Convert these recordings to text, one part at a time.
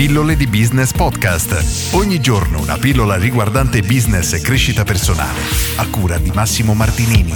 Pillole di Business Podcast. Ogni giorno una pillola riguardante business e crescita personale. A cura di Massimo Martinini.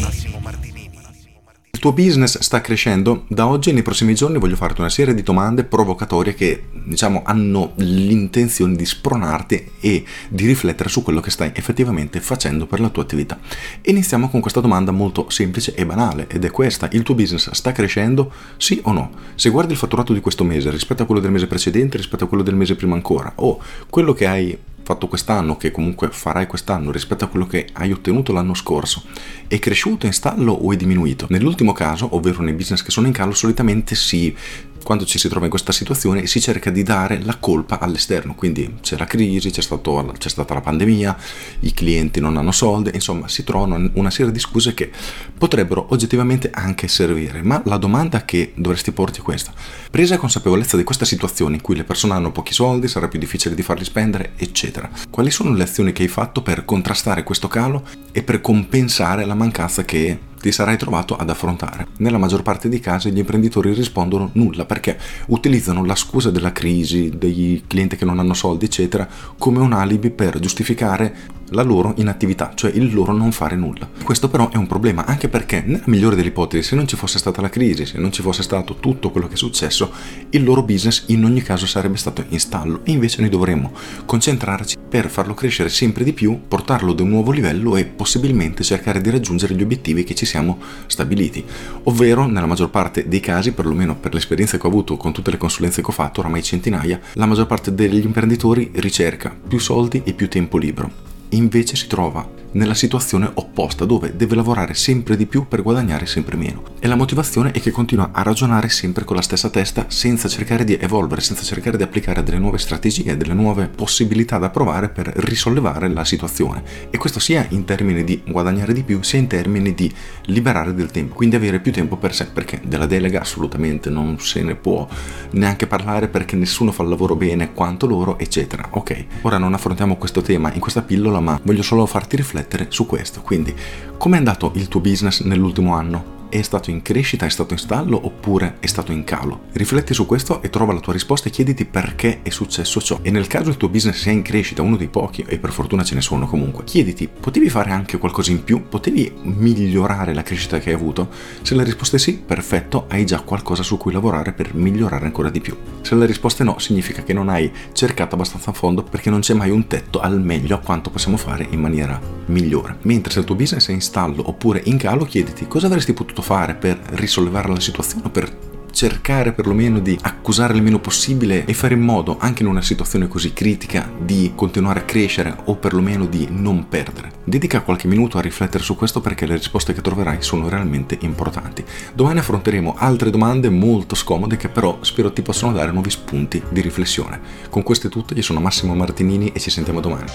Il tuo business sta crescendo? Da oggi e nei prossimi giorni voglio farti una serie di domande provocatorie che, diciamo, hanno l'intenzione di spronarti e di riflettere su quello che stai effettivamente facendo per la tua attività. Iniziamo con questa domanda molto semplice e banale ed è questa: il tuo business sta crescendo? Sì o no? Se guardi il fatturato di questo mese rispetto a quello del mese precedente, rispetto a quello del mese prima ancora, o quello che hai fatto quest'anno, che comunque farai quest'anno rispetto a quello che hai ottenuto l'anno scorso, è cresciuto in stallo o è diminuito? Nell'ultimo caso, ovvero nei business che sono in calo, solitamente si quando ci si trova in questa situazione si cerca di dare la colpa all'esterno, quindi c'è la crisi, c'è, stato, c'è, stata la pandemia, i clienti non hanno soldi, insomma si trovano una serie di scuse che potrebbero oggettivamente anche servire, ma la domanda che dovresti porti è questa. Presa consapevolezza di questa situazione in cui le persone hanno pochi soldi, sarà più difficile di farli spendere, eccetera, quali sono le azioni che hai fatto per contrastare questo calo e per compensare la mancanza che ti sarai trovato ad affrontare. Nella maggior parte dei casi gli imprenditori rispondono nulla perché utilizzano la scusa della crisi, dei clienti che non hanno soldi, eccetera, come un alibi per giustificare la loro inattività, cioè il loro non fare nulla. Questo però è un problema anche perché nella migliore delle ipotesi, se non ci fosse stata la crisi, se non ci fosse stato tutto quello che è successo, il loro business in ogni caso sarebbe stato in stallo e invece noi dovremmo concentrarci per farlo crescere sempre di più, portarlo ad un nuovo livello e possibilmente cercare di raggiungere gli obiettivi che ci siamo stabiliti. Ovvero, nella maggior parte dei casi, perlomeno per l'esperienza che ho avuto con tutte le consulenze che ho fatto, oramai centinaia, la maggior parte degli imprenditori ricerca più soldi e più tempo libero invece si trova nella situazione opposta dove deve lavorare sempre di più per guadagnare sempre meno. E la motivazione è che continua a ragionare sempre con la stessa testa senza cercare di evolvere, senza cercare di applicare delle nuove strategie, delle nuove possibilità da provare per risollevare la situazione. E questo sia in termini di guadagnare di più, sia in termini di liberare del tempo, quindi avere più tempo per sé, perché della delega assolutamente non se ne può neanche parlare perché nessuno fa il lavoro bene quanto loro, eccetera. Ok, ora non affrontiamo questo tema in questa pillola, ma voglio solo farti riflettere su questo. Quindi, com'è andato il tuo business nell'ultimo anno? È stato in crescita, è stato in stallo oppure è stato in calo? Rifletti su questo e trova la tua risposta e chiediti perché è successo ciò. E nel caso il tuo business sia in crescita, uno dei pochi, e per fortuna ce ne sono comunque, chiediti, potevi fare anche qualcosa in più? Potevi migliorare la crescita che hai avuto? Se la risposta è sì, perfetto, hai già qualcosa su cui lavorare per migliorare ancora di più. Se la risposta è no, significa che non hai cercato abbastanza a fondo perché non c'è mai un tetto al meglio a quanto possiamo fare in maniera migliore. Mentre se il tuo business è in stallo oppure in calo, chiediti cosa avresti potuto fare per risollevare la situazione, per cercare perlomeno di accusare il meno possibile e fare in modo, anche in una situazione così critica, di continuare a crescere o perlomeno di non perdere. Dedica qualche minuto a riflettere su questo perché le risposte che troverai sono realmente importanti. Domani affronteremo altre domande molto scomode che però spero ti possano dare nuovi spunti di riflessione. Con questo è tutto, io sono Massimo Martinini e ci sentiamo domani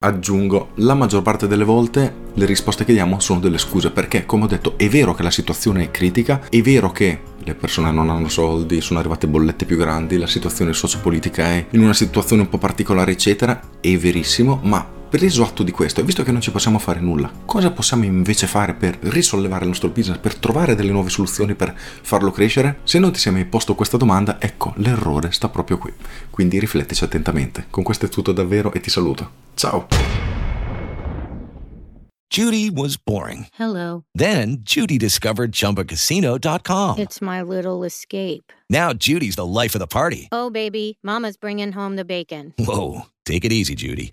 aggiungo, la maggior parte delle volte le risposte che diamo sono delle scuse, perché come ho detto è vero che la situazione è critica, è vero che le persone non hanno soldi, sono arrivate bollette più grandi, la situazione sociopolitica è in una situazione un po' particolare, eccetera, è verissimo, ma preso atto di questo e visto che non ci possiamo fare nulla, cosa possiamo invece fare per risollevare il nostro business, per trovare delle nuove soluzioni per farlo crescere? Se non ti sei mai posto questa domanda, ecco, l'errore sta proprio qui. Quindi riflettici attentamente. Con questo è tutto davvero e ti saluto. Ciao! Judy was boring. Hello. Then Judy discovered chumbacasino.com. It's my little escape. Now Judy's the life of the party. Oh, baby, Mama's bringing home the bacon. Whoa. Take it easy, Judy.